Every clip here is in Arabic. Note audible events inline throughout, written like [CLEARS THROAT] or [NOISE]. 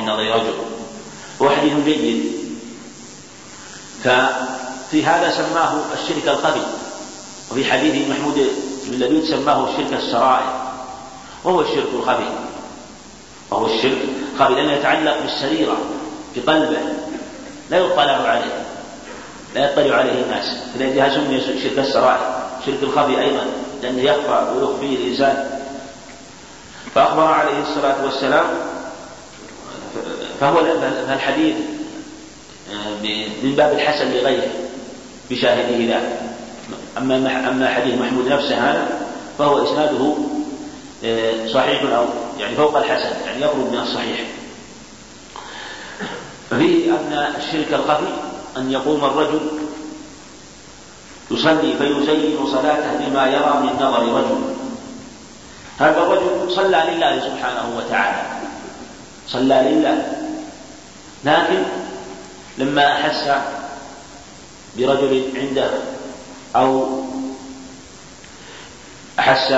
نظر رجل هو حديث جيد. ففي هذا سماه الشرك الخفي وفي حديث محمود بن لبيد سماه الشرك السرائر. وهو الشرك الخفي وهو الشرك الخفي لأنه يتعلق بالسريرة في قلبه لا يطلع عليه. لا يطلع عليه الناس. فلذلك سمي شرك السرائر شرك الخفي أيضا لأنه يخفى ويخفيه الإنسان. فأخبر عليه الصلاة والسلام فهو الحديث آه، من باب الحسن لغيره بشاهده ذاك أما أما حديث محمود نفسه هذا فهو إسناده آه، صحيح أو يعني فوق الحسن يعني يقرب من الصحيح. ففيه أن الشرك الخفي أن يقوم الرجل يصلي فيزين صلاته بما يرى من نظر رجل. هذا الرجل صلى لله سبحانه وتعالى. صلى لله. لكن لما أحس برجل عنده أو أحس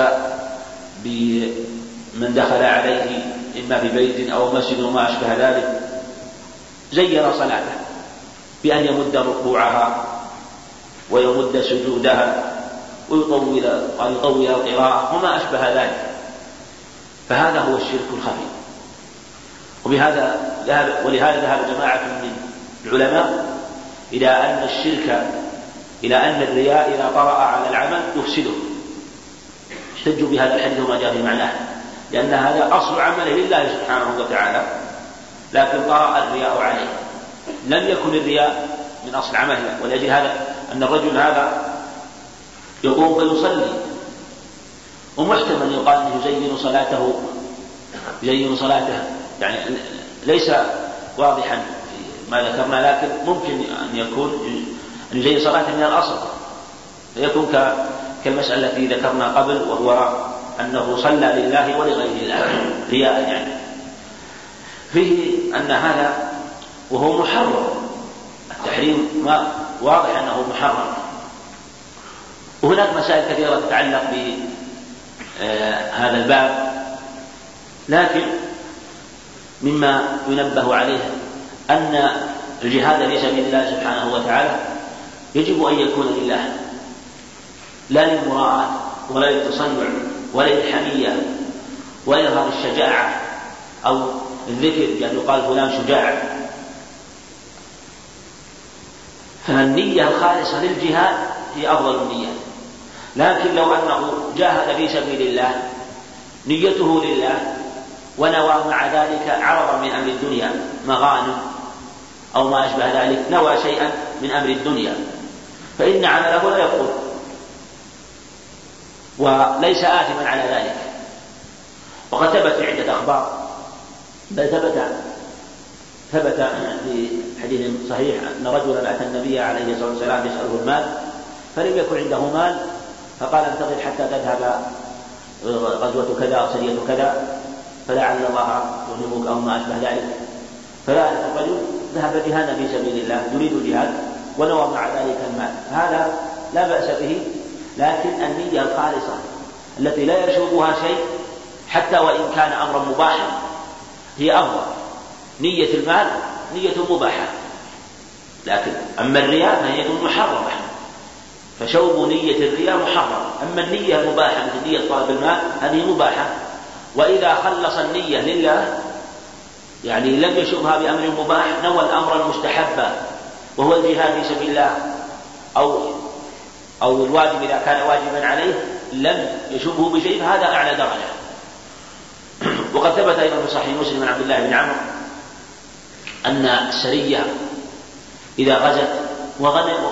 بمن دخل عليه إما في بيت أو مسجد وما أشبه ذلك زين صلاته بأن يمد ركوعها ويمد سجودها ويطول ويطول القراءة وما أشبه ذلك. فهذا هو الشرك الخفي. وبهذا ذهب ولهذا ذهب جماعة من العلماء إلى أن الشرك إلى أن الرياء إذا طرأ على العمل يفسده. احتجوا بهذا الحديث وما جاء في معناه. لأن هذا أصل عمله لله سبحانه وتعالى. لكن طرأ الرياء عليه. لم يكن الرياء من أصل عمله. ولأجل هذا أن الرجل هذا يقوم فيصلي. ومحتمل يقال أنه يزين صلاته يزين صلاته. يعني ليس واضحا في ما ذكرنا لكن ممكن أن يكون أن يزين صلاته من الأصل فيكون كالمسألة التي ذكرنا قبل وهو أنه صلى لله ولغير الله رياء يعني فيه أن هذا وهو محرم. التحريم ما واضح أنه محرم. وهناك مسائل كثيرة تتعلق بهذا الباب. لكن مما ينبه عليه أن الجهاد في سبيل الله سبحانه وتعالى يجب أن يكون لله لا للمراءة ولا للتصنع ولا للحمية ولا لإظهار الشجاعة أو الذكر بأن يقال فلان شجاع. فالنية الخالصة للجهاد هي أفضل النيات لكن لو أنه جاهد في سبيل الله نيته لله ونوى مع ذلك عرضا من أمر الدنيا مغانم أو ما أشبه ذلك نوى شيئا من أمر الدنيا. فإن عمله لا يبطل وليس آثما على ذلك. وقد ثبت في عدة أخبار. بل ثبت ثبت في حديث صحيح أن رجلا أتى النبي عليه الصلاة والسلام يسأله المال فلم يكن عنده مال فقال انتظر حتى تذهب غزوة كذا أو سرية كذا. فلعل الله يهمك أو ما أشبه ذلك. فذلك الرجل ذهب جهادا في سبيل الله يريد الجهاد ونوى مع ذلك المال. هذا لا بأس به لكن النية الخالصة التي لا يشوبها شيء حتى وإن كان أمرا مباحا هي أفضل نية المال نية مباحة. لكن أما الرياء فهي محرمة. فشوب نية الرياء محرم. أما النية المباحة مثل نية طلب المال هذه مباحة. وإذا خلص النية لله يعني لم يشبها بأمر مباح نوى الأمر المستحب وهو الجهاد في سبيل الله أو أو الواجب إذا كان واجبا عليه لم يشبه بشيء فهذا أعلى درجة. [CLEARS THROAT] وقد ثبت أيضا في صحيح مسلم عن عبد الله بن عمرو أن السرية إذا غزت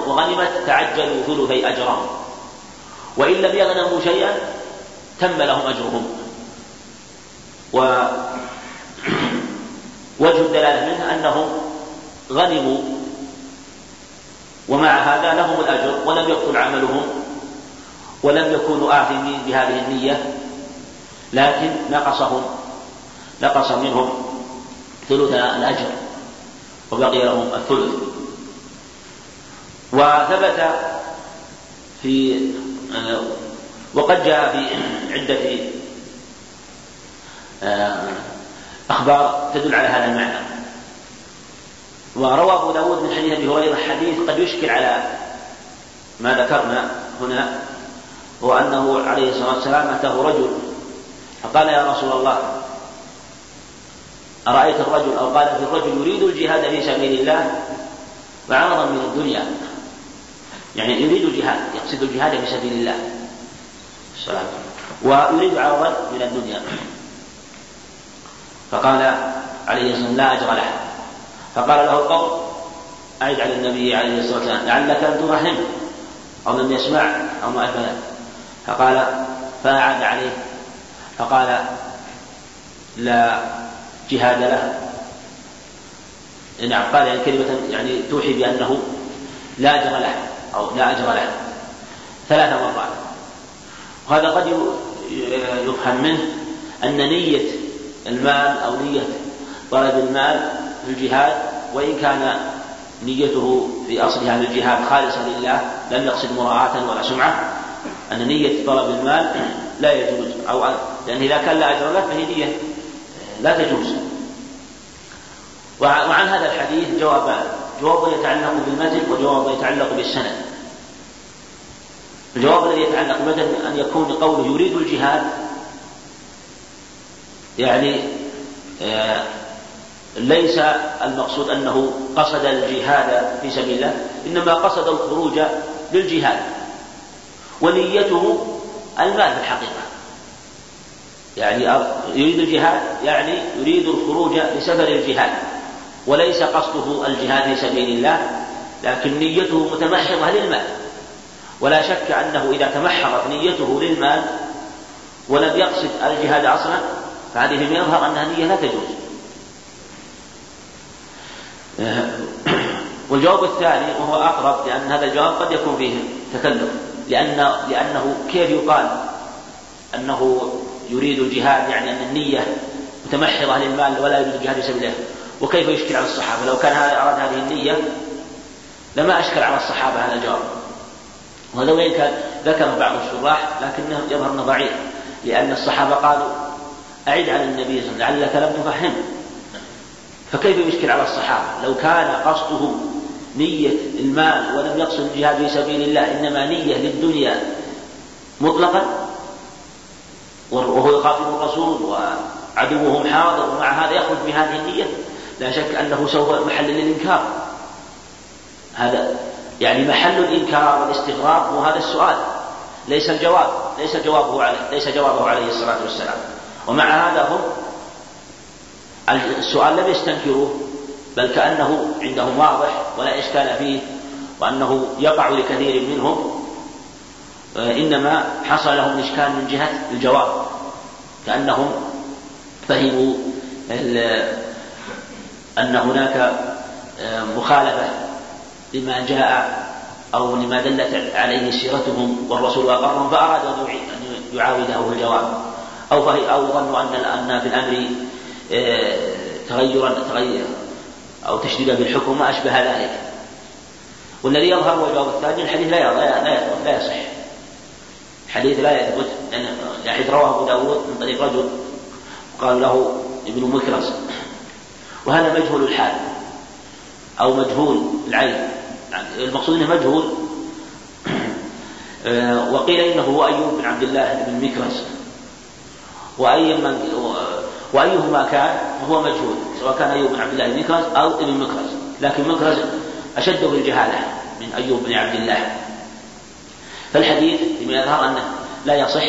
وغنمت تعجلوا ثلثي أجرهم وإن لم يغنموا شيئا تم لهم أجرهم. ووجه الدلالة منه أنهم غنموا ومع هذا لهم الأجر ولم يبطل عملهم ولم يكونوا آثمين بهذه النية لكن نقصهم نقص منهم ثلث الأجر وبقي لهم الثلث. وثبت في وقد جاء في عدة أخبار تدل على هذا المعنى. وروى أبو داود من حديث أبي هريرة حديث قد يشكل على ما ذكرنا هنا هو أنه عليه الصلاة والسلام أتاه رجل فقال يا رسول الله أرأيت الرجل؟ أو قال في الرجل يريد الجهاد في سبيل الله وعرضا من الدنيا. يعني يريد الجهاد يقصد الجهاد في سبيل الله. السلام ويريد عرضا من الدنيا. فقال عليه الصلاة والسلام لا أجر له فقال له القوم أعد على النبي عليه الصلاة والسلام لعلك أن ترحم أو لم يسمع أو ما أشبه فقال فأعاد عليه. فقال لا جهاد له. نعم قال يعني كلمة يعني توحي بأنه لا أجر له أو لا أجر له. ثلاث مرات. وهذا قد يفهم منه أن نية المال أو نية طلب المال في الجهاد وإن كان نيته في أصلها للجهاد خالصة لله لم يقصد مراعاة ولا سمعة. أن نية طلب المال [CLEARS THROAT] لا يجوز. أو لأن إذا كان لا أجر له فهي نية لا تجوز. وعن هذا الحديث جوابان جواب يتعلق بالمتن وجواب يتعلق بالسند. الجواب الذي يتعلق بالمتن أن يكون قوله يريد الجهاد يعني آه، ليس المقصود أنه قصد الجهاد في سبيل الله إنما قصد الخروج للجهاد ونيته المال في الحقيقة. يعني يريد الجهاد يعني يريد الخروج لسفر الجهاد وليس قصده الجهاد في سبيل الله لكن نيته متمحضة للمال. ولا شك أنه إذا تمحضت نيته للمال ولم يقصد الجهاد أصلا فهذه من يظهر أنها نية لا تجوز. [CLEARS THROAT] والجواب الثاني وهو أقرب لأن هذا الجواب قد يكون فيه تكلف لأن لأنه كيف يقال أنه يريد الجهاد؟ يعني أن النية متمحضة للمال ولا يريد الجهاد في سبيل الله. وكيف يشكل على الصحابة؟ لو كان هذا أراد هذه النية لما أشكل على الصحابة هذا الجواب. وهذا وإن كان ذكر بعض الشراح لكنه يظهر أنه ضعيف لأن الصحابة قالوا أعد على النبي صلى الله عليه وسلم لعلك لم تفهم فكيف يشكل على الصحابة؟ لو كان قصده نية المال ولم يقصد الجهاد في سبيل الله إنما نية للدنيا مطلقا؟ وهو يخاطب الرسول وعدوهم حاضر ومع هذا يخرج بهذه النية؟ لا شك أنه سوف محل للإنكار. هذا يعني محل الإنكار والاستغراب هو هذا السؤال ليس الجواب ليس جوابه عليه ليس جوابه عليه الصلاة والسلام. ومع هذا هم السؤال لم يستنكروه بل كأنه عندهم واضح ولا إشكال فيه وأنه يقع لكثير منهم. إنما حصل لهم إشكال من جهة الجواب كأنهم فهموا أن هناك مخالفة لما جاء أو لما دلت عليه سيرتهم والرسول أقرهم فأرادوا أن يعاوده الجواب. أو أو ظنوا أن أن في الأمر آه، تغيرا تغير أو تشديدا بالحكم ما أشبه ذلك. والذي يظهر هو الجواب الثاني الحديث لا لا لا يصح. الحديث لا يثبت لأن الحديث رواه أبو داود من طريق رجل قال له ابن مكرس وهذا مجهول الحال أو مجهول العين. المقصود أنه مجهول. [CLEARS THROAT] آه، وقيل إنه هو أيوب بن عبد الله بن مكرس وأي من وأيهما كان؟ فهو مجهول سواء كان أيوب بن عبد الله بن مكرز أو ابن مكرز لكن مكرز أشد في الجهالة من أيوب بن عبد الله. فالحديث فيما يظهر أنه لا يصح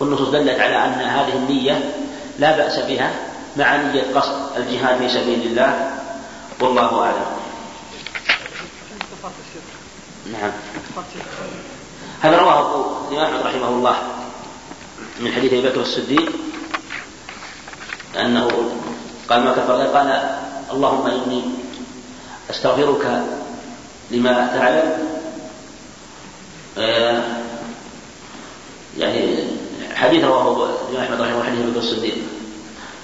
والنصوص دلت على أن هذه النية لا بأس بها مع نية قصد الجهاد في سبيل الله. والله أعلم. نعم. هذا رواه الإمام أحمد رحمه الله. من حديث أبي بكر الصديق أنه قال ما كفر قال اللهم إني أستغفرك لما تعلم. آه يعني حديث رواه الإمام أحمد رحمه الله حديث أبي الصديق.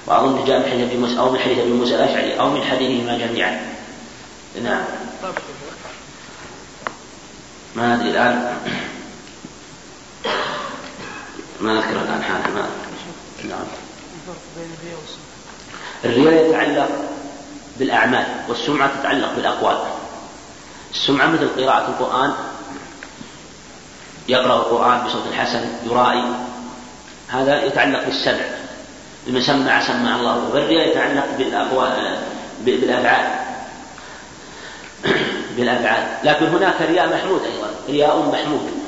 وأظن جاء من حديث أبي موسى أو من حديث أبي موسى الأشعري أو من حديثهما جميعا. نعم. ما أدري الآن. ما أذكر الآن حالها ما نعم. الرياء يتعلق بالأعمال والسمعة تتعلق بالأقوال. السمعة مثل قراءة القرآن يقرأ القرآن بصوت حسن يرائي. هذا يتعلق بالسمع. لمن سمع سمع الله. والرياء يتعلق بالأقوال بالأفعال. بالأفعال. لكن هناك رياء محمود أيضا. رياء محمود.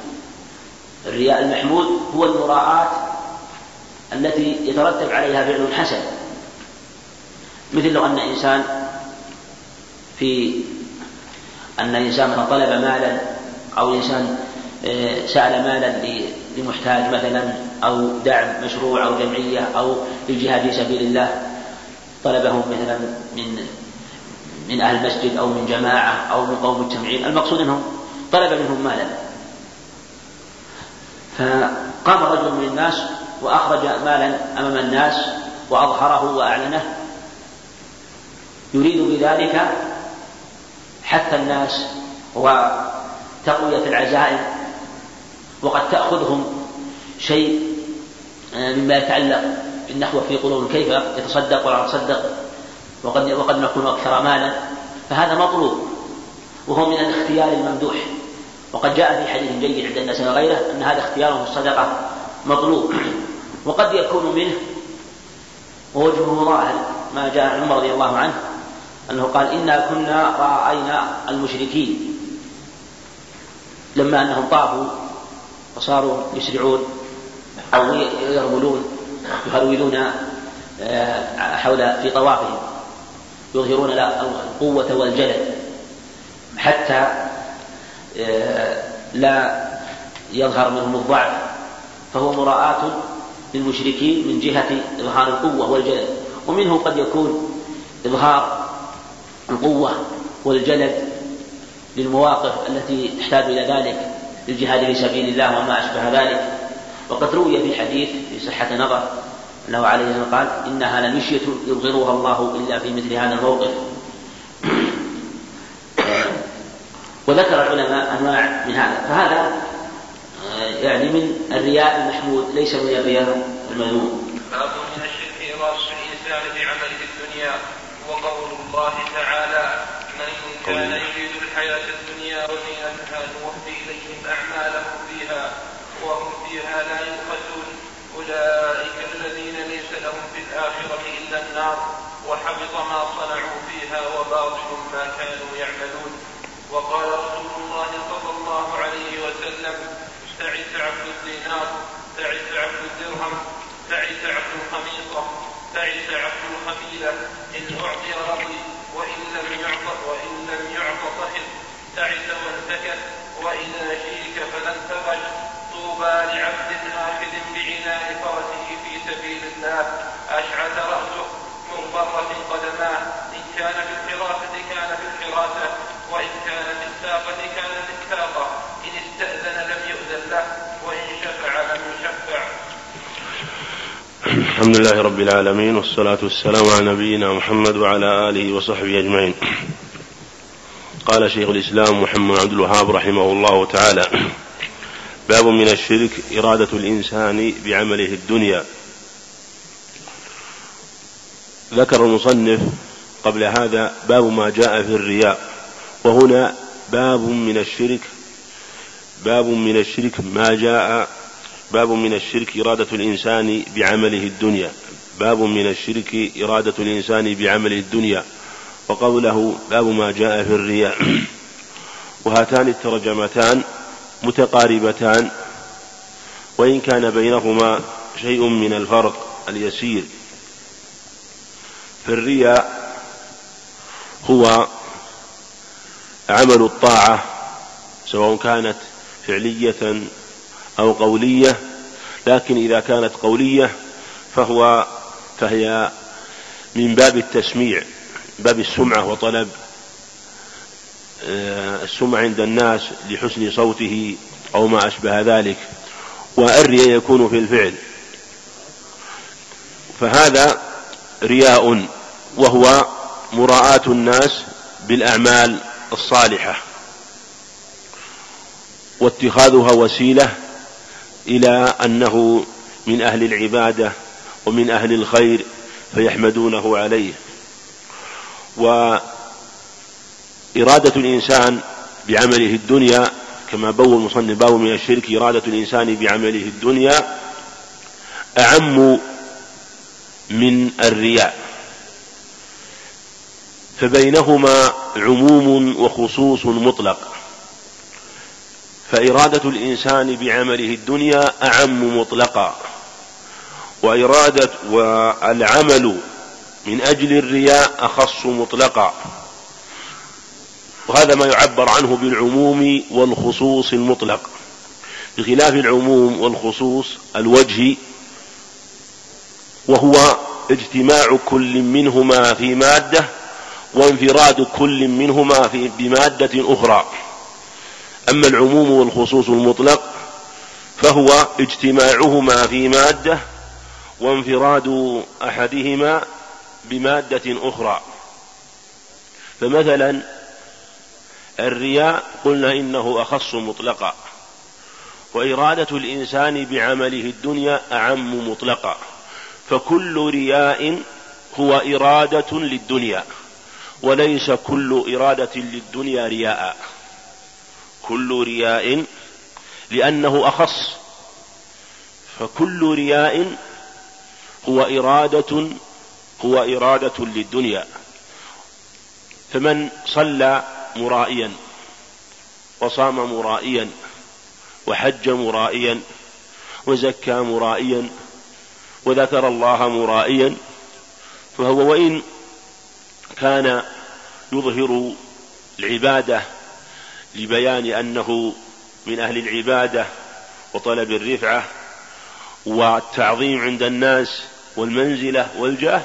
الرياء المحمود هو المراءة التي يترتب عليها فعل حسن. مثل لو أن إنسان في أن إنسان مثلا طلب مالا أو إنسان آه، سأل مالا لمحتاج مثلا أو دعم مشروع أو جمعية أو للجهاد في سبيل الله طلبه مثلا من من أهل المسجد أو من جماعة أو من قوم مجتمعين المقصود أنهم طلب منهم مالا. فقام رجل من الناس وأخرج مالا أمام الناس وأظهره وأعلنه. يريد بذلك حث الناس وتقوية العزائم وقد تأخذهم شيء آه، مما يتعلق بالنحو في قلوبهم كيف يتصدق ولا يتصدق وقد وقد نكون أكثر مالا. فهذا مطلوب وهو من الاختيار الممدوح. وقد جاء في حديث جيد عند الناس وغيره أن هذا اختياره الصدقة مطلوب. وقد يكون منه ووجهه ظاهر ما جاء عن عمر رضي الله عنه أنه قال إنا كنا رأينا المشركين. لما أنهم طافوا وصاروا يسرعون أو يرملون يهرولون آه، حول في طوافهم يظهرون القوة والجلد حتى لا يظهر منهم الضعف فهو مراعاة للمشركين من جهة إظهار القوة والجلد ومنه قد يكون إظهار القوة والجلد للمواقف التي تحتاج إلى ذلك للجهاد في سبيل الله وما أشبه ذلك. وقد روي في حديث في صحة نظر أنه عليه الصلاة قال إنها لمشية يظهرها الله إلا في مثل هذا الموقف. وذكر العلماء أنواع من هذا. فهذا آه، يعني من الرياء المحمود ليس من الرياء المذموم. باب من الشرك إراس الإنسان بعمله الدنيا وقول الله تعالى من كان يريد الحياة الدنيا وزينتها نوفي إليهم أعمالهم فيها وهم فيها لا يبخسون أولئك الذين ليس لهم في الآخرة إلا النار وحبط ما صنعوا فيها وباطل ما كانوا يعملون. وقال رسول الله صلى الله عليه وسلم تعس عبد الدينار تعس عبد الدرهم تعس عبد الخميصة تعس عبد الخميلة إن أعطي رضي وإن لم الحمد لله رب العالمين والصلاة والسلام على نبينا محمد وعلى آله وصحبه أجمعين. قال شيخ الإسلام محمد عبد الوهاب رحمه الله تعالى باب من الشرك إرادة الإنسان بعمله الدنيا. ذكر المصنف قبل هذا باب ما جاء في الرياء وهنا باب من الشرك باب من الشرك ما جاء باب من الشرك إرادة الإنسان بعمله الدنيا. باب من الشرك إرادة الإنسان بعمله الدنيا. وقوله باب ما جاء في الرياء. [CLEARS THROAT] وهاتان الترجمتان متقاربتان. وإن كان بينهما شيء من الفرق اليسير. فالرياء هو عمل الطاعة سواء كانت فعلية أو قولية لكن إذا كانت قولية فهو فهي من باب التسميع باب السمعة وطلب آه، السمع عند الناس لحسن صوته أو ما أشبه ذلك والرياء يكون في الفعل. فهذا رياء وهو مراعاة الناس بالأعمال الصالحة واتخاذها وسيلة إلى أنه من أهل العبادة ومن أهل الخير فيحمدونه عليه. وإرادة الإنسان بعمله الدنيا كما بو المصنف باب من الشرك إرادة الإنسان بعمله الدنيا أعم من الرياء. فبينهما عموم وخصوص مطلق. فإرادة الإنسان بعمله الدنيا أعم مطلقا. وإرادة والعمل من أجل الرياء أخص مطلقا. وهذا ما يعبر عنه بالعموم والخصوص المطلق. بخلاف العموم والخصوص الوجه وهو اجتماع كل منهما في مادة وانفراد كل منهما في بمادة أخرى. أما العموم والخصوص المطلق فهو اجتماعهما في مادة وانفراد أحدهما بمادة أخرى. فمثلا الرياء قلنا إنه أخص مطلقا وإرادة الإنسان بعمله الدنيا أعم مطلقا فكل رياء هو إرادة للدنيا وليس كل إرادة للدنيا رياء. كل رياء لأنه أخص. فكل رياء هو إرادة هو إرادة للدنيا. فمن صلى مرائيا وصام مرائيا وحج مرائيا وزكى مرائيا وذكر الله مرائيا فهو وإن كان يظهر العبادة لبيان أنه من أهل العبادة وطلب الرفعة والتعظيم عند الناس والمنزلة والجاه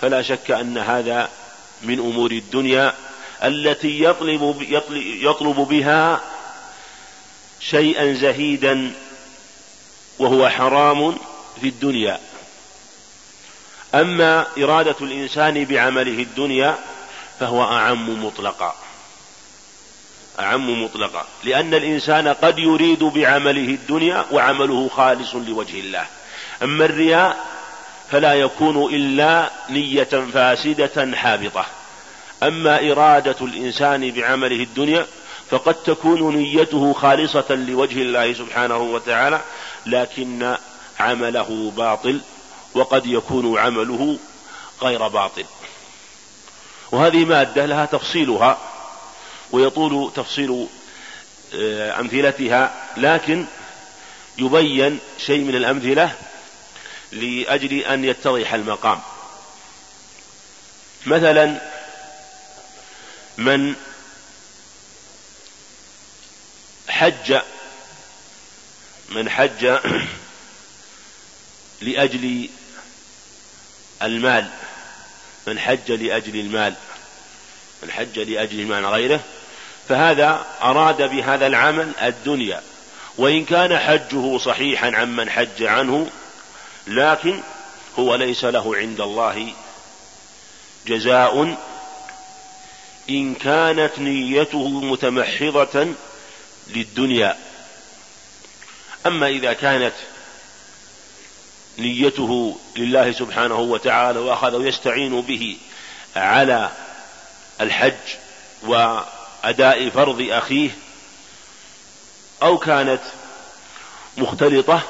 فلا شك أن هذا من أمور الدنيا التي يطلب يطلب بها شيئا زهيدا وهو حرام في الدنيا. أما إرادة الإنسان بعمله الدنيا فهو أعم مطلقا. اعم مطلقا. لأن الإنسان قد يريد بعمله الدنيا وعمله خالص لوجه الله. أما الرياء فلا يكون إلا نية فاسدة حابطة. أما إرادة الإنسان بعمله الدنيا فقد تكون نيته خالصة لوجه الله سبحانه وتعالى لكن عمله باطل وقد يكون عمله غير باطل. وهذه مادة لها تفصيلها. ويطول تفصيل آه، أمثلتها لكن يبين شيء من الأمثلة لأجل أن يتضح المقام. مثلا من حج من حج [CLEARS THROAT] لأجل المال من حج لأجل المال من حج لأجل المال غيره. فهذا أراد بهذا العمل الدنيا وإن كان حجه صحيحا عمن حج عنه لكن هو ليس له عند الله جزاء. إن كانت نيته متمحضة للدنيا أما إذا كانت نيته لله سبحانه وتعالى وأخذ يستعين به على الحج وأداء فرض أخيه أو كانت مختلطة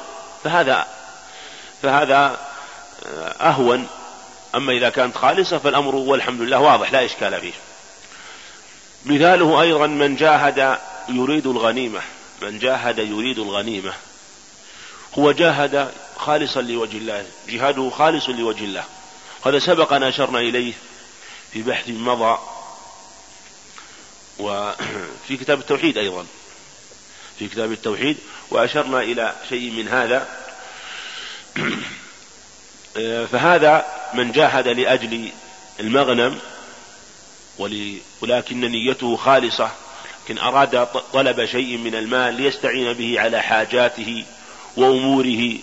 فهذا فهذا أهون. أما إذا كانت خالصة فالأمر والحمد لله واضح لا إشكال فيه. مثاله أيضا من جاهد يريد الغنيمة من جاهد يريد الغنيمة. هو جاهد خالصا لوجه الله جهاده خالص لوجه الله. هذا سبق أن أشرنا إليه في بحث مضى وفي كتاب التوحيد أيضا. في كتاب التوحيد. وأشرنا إلى شيء من هذا. [CLEARS THROAT] فهذا من جاهد لأجل المغنم. ولكن نيته خالصة. لكن أراد طلب شيء من المال ليستعين به على حاجاته وأموره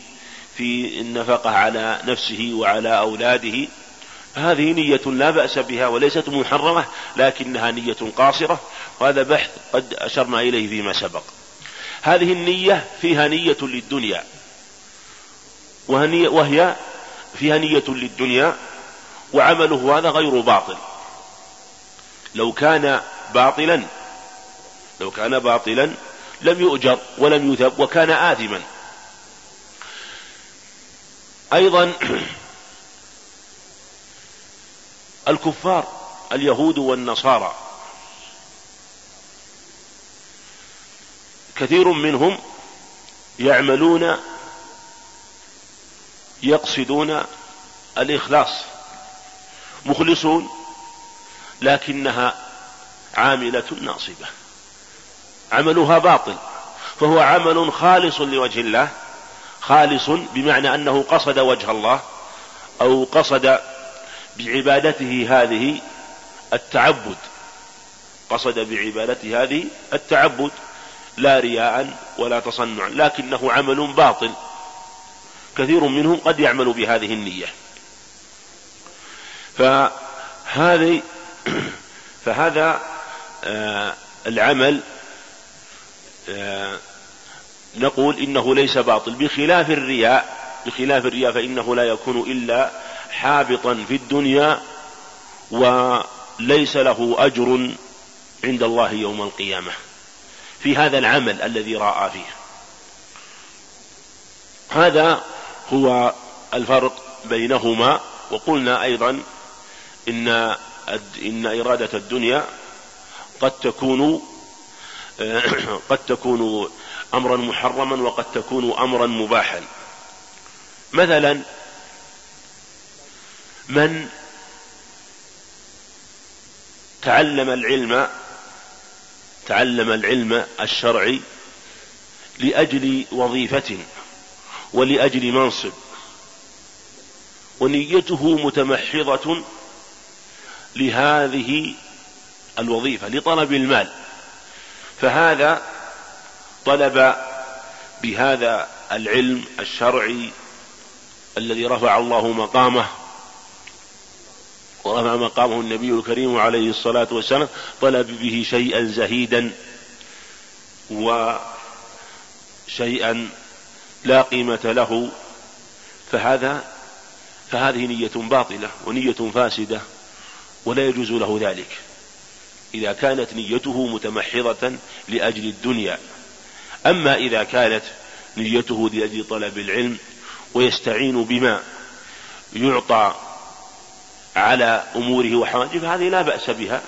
في النفقة على نفسه وعلى أولاده. هذه نية لا بأس بها وليست محرمة لكنها نية قاصرة وهذا بحث قد أشرنا إليه فيما سبق. هذه النية فيها نية للدنيا وهي فيها نية للدنيا وعمله هذا غير باطل. لو كان باطلا لو كان باطلا لم يؤجر ولم يثب وكان آثما. أيضا [CLEARS THROAT] الكفار اليهود والنصارى. كثير منهم يعملون يقصدون الإخلاص مخلصون لكنها عاملة ناصبة. عملها باطل فهو عمل خالص لوجه الله خالص بمعنى أنه قصد وجه الله أو قصد بعبادته هذه التعبد. قصد بعبادته هذه التعبد لا رياء ولا تصنعا لكنه عمل باطل. كثير منهم قد يعمل بهذه النية. فهذه [CLEARS THROAT] فهذا آه، العمل آه، نقول إنه ليس باطل. بخلاف الرياء بخلاف الرياء فإنه لا يكون إلا حابطا في الدنيا وليس له أجر عند الله يوم القيامة. في هذا العمل الذي راى فيه. هذا هو الفرق بينهما. وقلنا أيضا إن إن إرادة الدنيا قد تكون [CLEARS THROAT] قد تكون أمرا محرما وقد تكون أمرا مباحا. مثلا من تعلم العلم تعلم العلم الشرعي لأجل وظيفة ولأجل منصب. ونيته متمحضة لهذه الوظيفة لطلب المال. فهذا طلب بهذا العلم الشرعي الذي رفع الله مقامه ورفع مقامه النبي الكريم عليه الصلاة والسلام طلب به شيئا زهيدا وشيئا لا قيمة له. فهذا فهذه نية باطلة ونية فاسدة ولا يجوز له ذلك. إذا كانت نيته متمحضة لأجل الدنيا. أما إذا كانت نيته لأجل طلب العلم ويستعين بما يعطى على أموره وحوائجه فهذه لا بأس بها.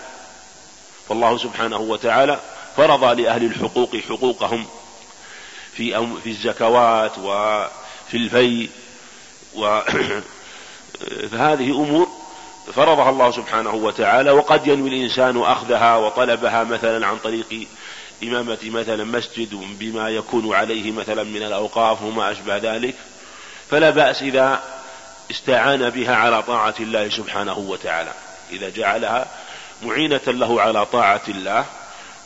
فالله سبحانه وتعالى فرض لأهل الحقوق حقوقهم في في الزكوات وفي الفي و [COUGHS] فهذه أمور فرضها الله سبحانه وتعالى. وقد ينوي الإنسان أخذها وطلبها مثلا عن طريق إمامة مثلا مسجد بما يكون عليه مثلا من الأوقاف وما أشبه ذلك. فلا بأس إذا استعان بها على طاعة الله سبحانه وتعالى. إذا جعلها معينة له على طاعة الله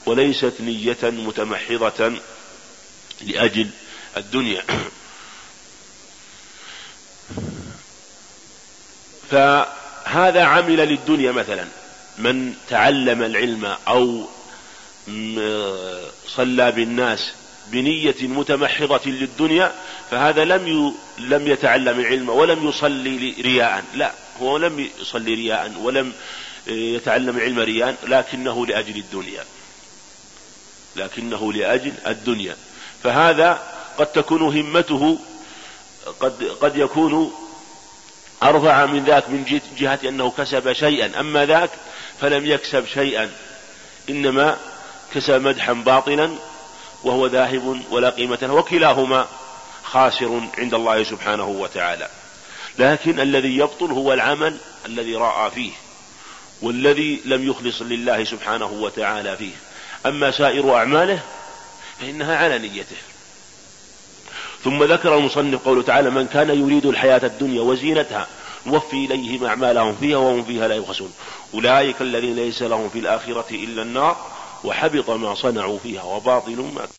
وليست نية متمحضة لأجل الدنيا. [CLEARS THROAT] فهذا عمل للدنيا مثلا. من تعلم العلم أو صلى بالناس بنية متمحضة للدنيا فهذا لم لم يتعلم العلم ولم يصلي رياء. لا هو لم يصلي رياء ولم يتعلم العلم رياء لكنه لأجل الدنيا. لكنه لأجل الدنيا. فهذا قد تكون همته قد قد يكون أرفع من ذاك من جهة أنه كسب شيئا. أما ذاك فلم يكسب شيئا إنما كسب مدحا باطلا. وهو ذاهب ولا قيمة له وكلاهما خاسر عند الله سبحانه وتعالى. لكن الذي يبطل هو العمل الذي رأى فيه والذي لم يخلص لله سبحانه وتعالى فيه. أما سائر أعماله فإنها على نيته. ثم ذكر المصنف قوله تعالى من كان يريد الحياة الدنيا وزينتها نوفي إليهم أعمالهم فيها وهم فيها لا يبخسون. أولئك الذين ليس لهم في الآخرة إلا النار وحبط ما صنعوا فيها وباطل ما